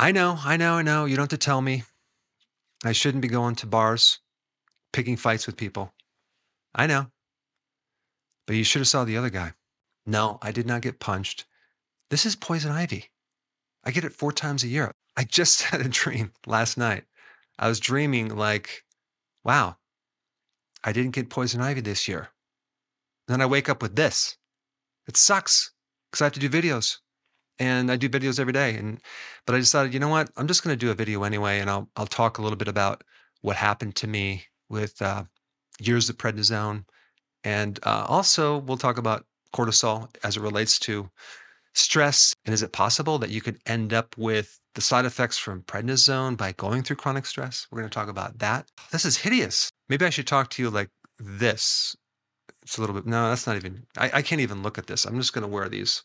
I know, I know, I know. You don't have to tell me. I shouldn't be going to bars, picking fights with people. I know. But you should have saw the other guy. No, I did not get punched. This is poison ivy. I get it four times a year. I just had a dream last night. I was dreaming like, wow, I didn't get poison ivy this year. Then I wake up with this. It sucks because I have to do videos and I do videos every day. And but I decided, you know what? I'm just going to do a video anyway, and I'll I'll talk a little bit about what happened to me with uh, years of prednisone, and uh, also we'll talk about cortisol as it relates to stress. And is it possible that you could end up with the side effects from prednisone by going through chronic stress? We're going to talk about that. This is hideous. Maybe I should talk to you like this. It's a little bit. No, that's not even. I, I can't even look at this. I'm just going to wear these.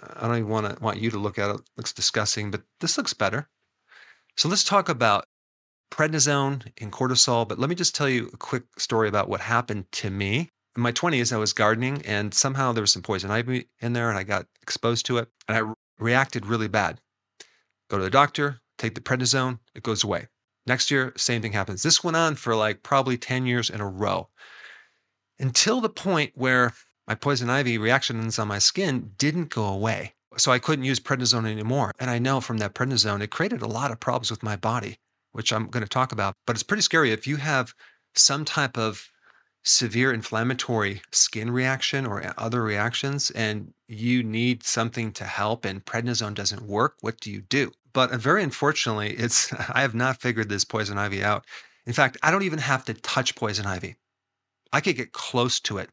I don't even want to want you to look at it. it. Looks disgusting, but this looks better. So let's talk about prednisone and cortisol. But let me just tell you a quick story about what happened to me. In my 20s, I was gardening and somehow there was some poison ivy in there and I got exposed to it and I re- reacted really bad. Go to the doctor, take the prednisone, it goes away. Next year, same thing happens. This went on for like probably 10 years in a row until the point where my poison ivy reactions on my skin didn't go away. So I couldn't use prednisone anymore. And I know from that prednisone, it created a lot of problems with my body, which I'm going to talk about. But it's pretty scary. If you have some type of severe inflammatory skin reaction or other reactions and you need something to help and prednisone doesn't work, what do you do? But uh, very unfortunately, it's I have not figured this poison ivy out. In fact, I don't even have to touch poison ivy. I could get close to it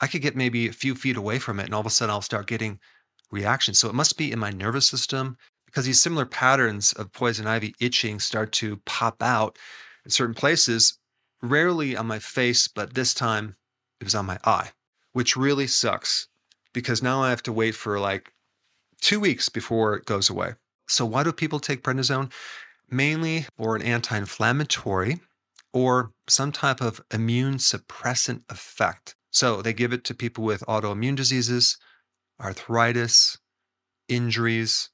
I could get maybe a few feet away from it and all of a sudden I'll start getting reactions. So it must be in my nervous system because these similar patterns of poison ivy itching start to pop out in certain places, rarely on my face, but this time it was on my eye, which really sucks because now I have to wait for like two weeks before it goes away. So, why do people take prednisone? Mainly for an anti inflammatory or some type of immune suppressant effect. So they give it to people with autoimmune diseases, arthritis, injuries,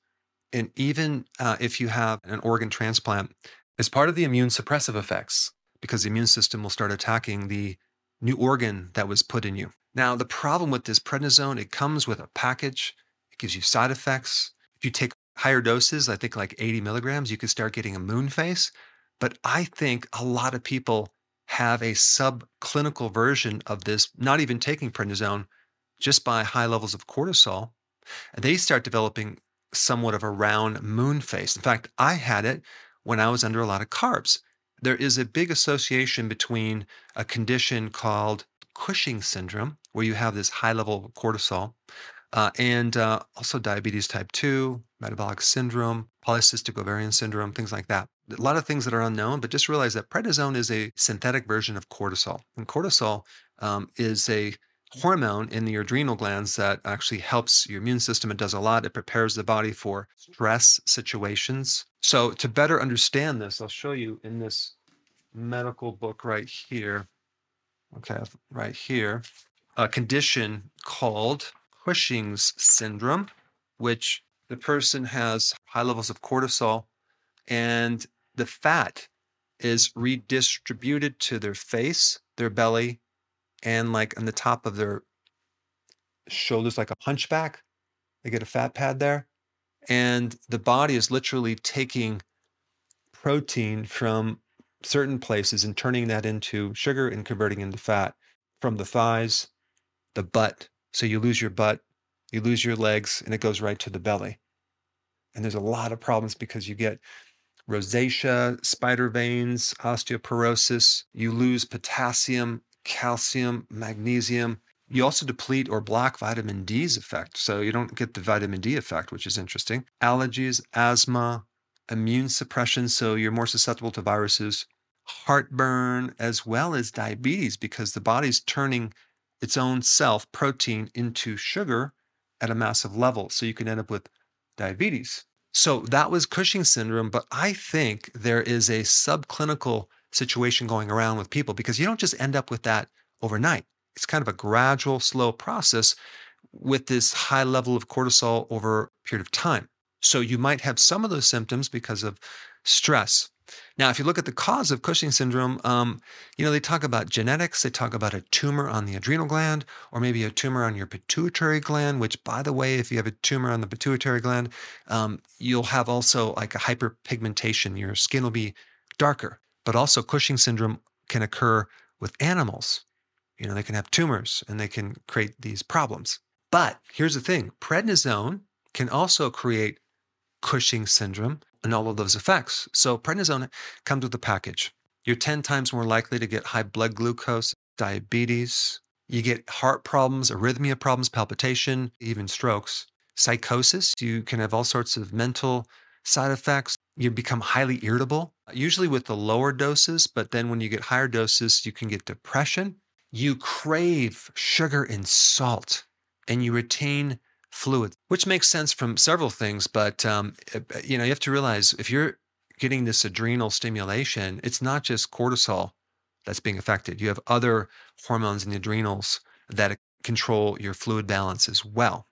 and even uh, if you have an organ transplant, as part of the immune suppressive effects, because the immune system will start attacking the new organ that was put in you. Now, the problem with this prednisone, it comes with a package, it gives you side effects. If you take higher doses, I think like 80 milligrams, you could start getting a moon face. But I think a lot of people have a subclinical version of this, not even taking prednisone, just by high levels of cortisol, they start developing somewhat of a round moon face. In fact, I had it when I was under a lot of carbs. There is a big association between a condition called Cushing syndrome, where you have this high level of cortisol, uh, and uh, also diabetes type 2, metabolic syndrome, polycystic ovarian syndrome, things like that. A lot of things that are unknown, but just realize that prednisone is a synthetic version of cortisol. And cortisol um, is a hormone in the adrenal glands that actually helps your immune system. It does a lot. It prepares the body for stress situations. So, to better understand this, I'll show you in this medical book right here. Okay, right here, a condition called Cushing's syndrome, which the person has high levels of cortisol and the fat is redistributed to their face, their belly, and like on the top of their shoulders, like a hunchback. They get a fat pad there. And the body is literally taking protein from certain places and turning that into sugar and converting into fat from the thighs, the butt. So you lose your butt, you lose your legs, and it goes right to the belly. And there's a lot of problems because you get rosacea, spider veins, osteoporosis. You lose potassium, calcium, magnesium. You also deplete or block vitamin D's effect. So you don't get the vitamin D effect, which is interesting. Allergies, asthma, immune suppression. So you're more susceptible to viruses, heartburn, as well as diabetes because the body's turning its own self protein into sugar at a massive level. So you can end up with diabetes. So that was Cushing syndrome, but I think there is a subclinical situation going around with people because you don't just end up with that overnight. It's kind of a gradual, slow process with this high level of cortisol over a period of time. So you might have some of those symptoms because of stress. Now, if you look at the cause of Cushing syndrome, um, you know, they talk about genetics, they talk about a tumor on the adrenal gland, or maybe a tumor on your pituitary gland, which, by the way, if you have a tumor on the pituitary gland, um, you'll have also like a hyperpigmentation. Your skin will be darker. But also, Cushing syndrome can occur with animals. You know, they can have tumors and they can create these problems. But here's the thing prednisone can also create Cushing syndrome and all of those effects. So prednisone comes with a package. You're 10 times more likely to get high blood glucose, diabetes. You get heart problems, arrhythmia problems, palpitation, even strokes, psychosis. You can have all sorts of mental side effects. You become highly irritable, usually with the lower doses, but then when you get higher doses, you can get depression. You crave sugar and salt, and you retain fluid, which makes sense from several things. But um, eh, eh, you know, you have to realize if you're getting this adrenal stimulation, it's not just cortisol that's being affected. You have other hormones in the adrenals that control your fluid balance as well.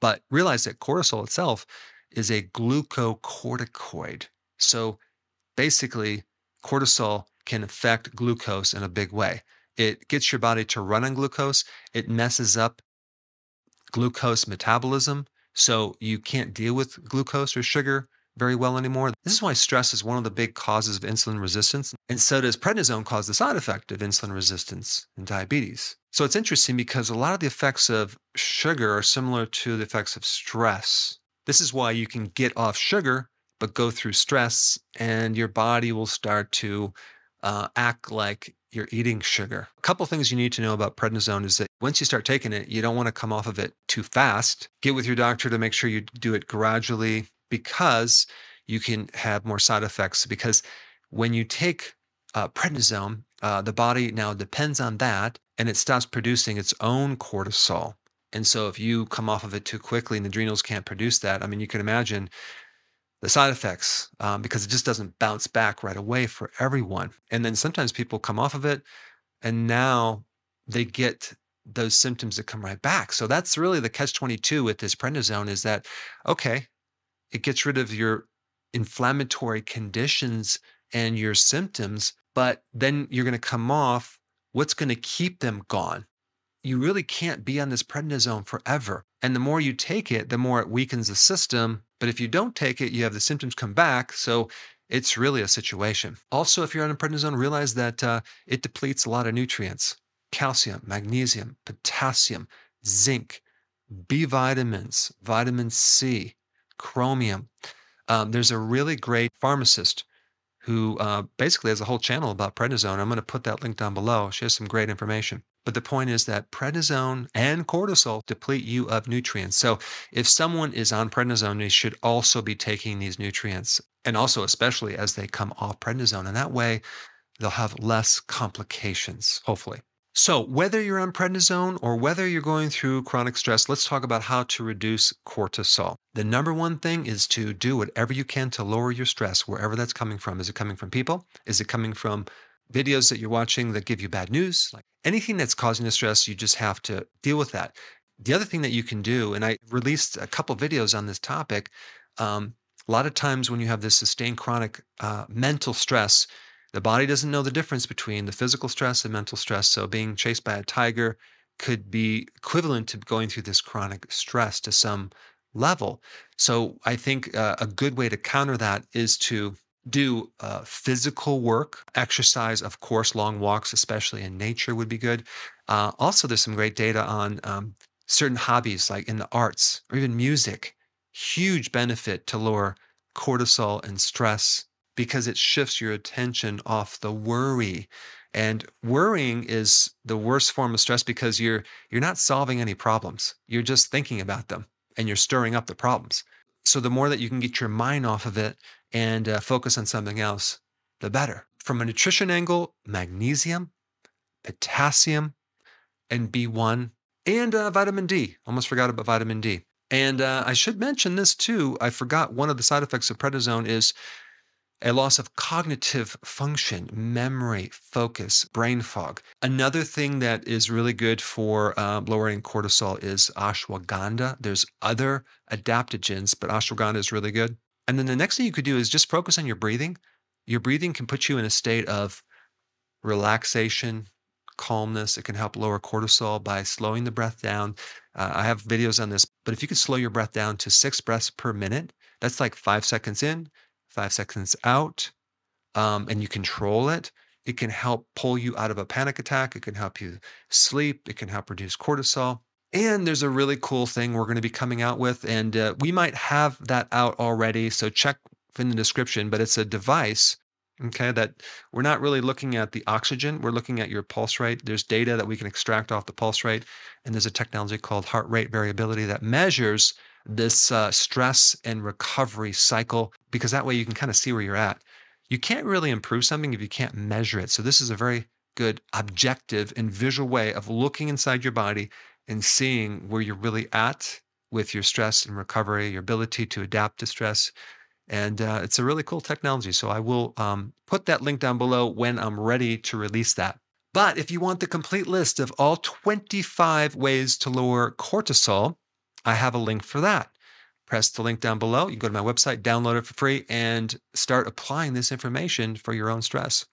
But realize that cortisol itself is a glucocorticoid. So basically, cortisol can affect glucose in a big way. It gets your body to run on glucose. It messes up glucose metabolism. So you can't deal with glucose or sugar very well anymore. This is why stress is one of the big causes of insulin resistance. And so does prednisone cause the side effect of insulin resistance and diabetes. So it's interesting because a lot of the effects of sugar are similar to the effects of stress. This is why you can get off sugar, but go through stress, and your body will start to uh, act like you're eating sugar. A couple things you need to know about prednisone is that once you start taking it, you don't want to come off of it too fast. Get with your doctor to make sure you do it gradually because you can have more side effects. Because when you take uh, prednisone, uh, the body now depends on that and it stops producing its own cortisol. And so if you come off of it too quickly and the adrenals can't produce that, I mean, you can imagine the side effects um, because it just doesn't bounce back right away for everyone. And then sometimes people come off of it and now they get those symptoms that come right back. So that's really the catch 22 with this prednisone is that, okay, it gets rid of your inflammatory conditions and your symptoms, but then you're going to come off. What's going to keep them gone? You really can't be on this prednisone forever. And the more you take it, the more it weakens the system but if you don't take it, you have the symptoms come back. So it's really a situation. Also, if you're on a prednisone, realize that uh, it depletes a lot of nutrients calcium, magnesium, potassium, zinc, B vitamins, vitamin C, chromium. Um, there's a really great pharmacist who uh, basically has a whole channel about prednisone. I'm going to put that link down below. She has some great information. But the point is that prednisone and cortisol deplete you of nutrients. So if someone is on prednisone, they should also be taking these nutrients, and also especially as they come off prednisone. And that way, they'll have less complications, hopefully. So, whether you're on prednisone or whether you're going through chronic stress, let's talk about how to reduce cortisol. The number one thing is to do whatever you can to lower your stress, wherever that's coming from. Is it coming from people? Is it coming from videos that you're watching that give you bad news, like anything that's causing you stress, you just have to deal with that. The other thing that you can do, and I released a couple videos on this topic. Um, a lot of times when you have this sustained chronic uh, mental stress, the body doesn't know the difference between the physical stress and mental stress. So being chased by a tiger could be equivalent to going through this chronic stress to some level. So I think uh, a good way to counter that is to do uh, physical work, exercise, of course, long walks, especially in nature, would be good. Uh, also, there's some great data on um, certain hobbies, like in the arts or even music. Huge benefit to lower cortisol and stress because it shifts your attention off the worry. And worrying is the worst form of stress because you're you're not solving any problems. You're just thinking about them and you're stirring up the problems. So the more that you can get your mind off of it and uh, focus on something else, the better. From a nutrition angle, magnesium, potassium, and B1, and uh, vitamin D. Almost forgot about vitamin D. And uh, I should mention this too. I forgot one of the side effects of prednisone is a loss of cognitive function, memory, focus, brain fog. Another thing that is really good for uh, lowering cortisol is ashwagandha. There's other adaptogens, but ashwagandha is really good. And then the next thing you could do is just focus on your breathing. Your breathing can put you in a state of relaxation, calmness. It can help lower cortisol by slowing the breath down. Uh, I have videos on this, but if you could slow your breath down to six breaths per minute, that's like five seconds in, five seconds out, um, and you control it, it can help pull you out of a panic attack. It can help you sleep. It can help reduce cortisol. And there's a really cool thing we're going to be coming out with, and uh, we might have that out already. So check in the description, but it's a device, okay, that we're not really looking at the oxygen. We're looking at your pulse rate. There's data that we can extract off the pulse rate, and there's a technology called heart rate variability that measures this uh, stress and recovery cycle because that way you can kind of see where you're at. You can't really improve something if you can't measure it. So, this is a very good objective and visual way of looking inside your body and seeing where you're really at with your stress and recovery, your ability to adapt to stress. And uh, it's a really cool technology. So, I will um, put that link down below when I'm ready to release that. But if you want the complete list of all 25 ways to lower cortisol, I have a link for that. Press the link down below. You go to my website, download it for free, and start applying this information for your own stress.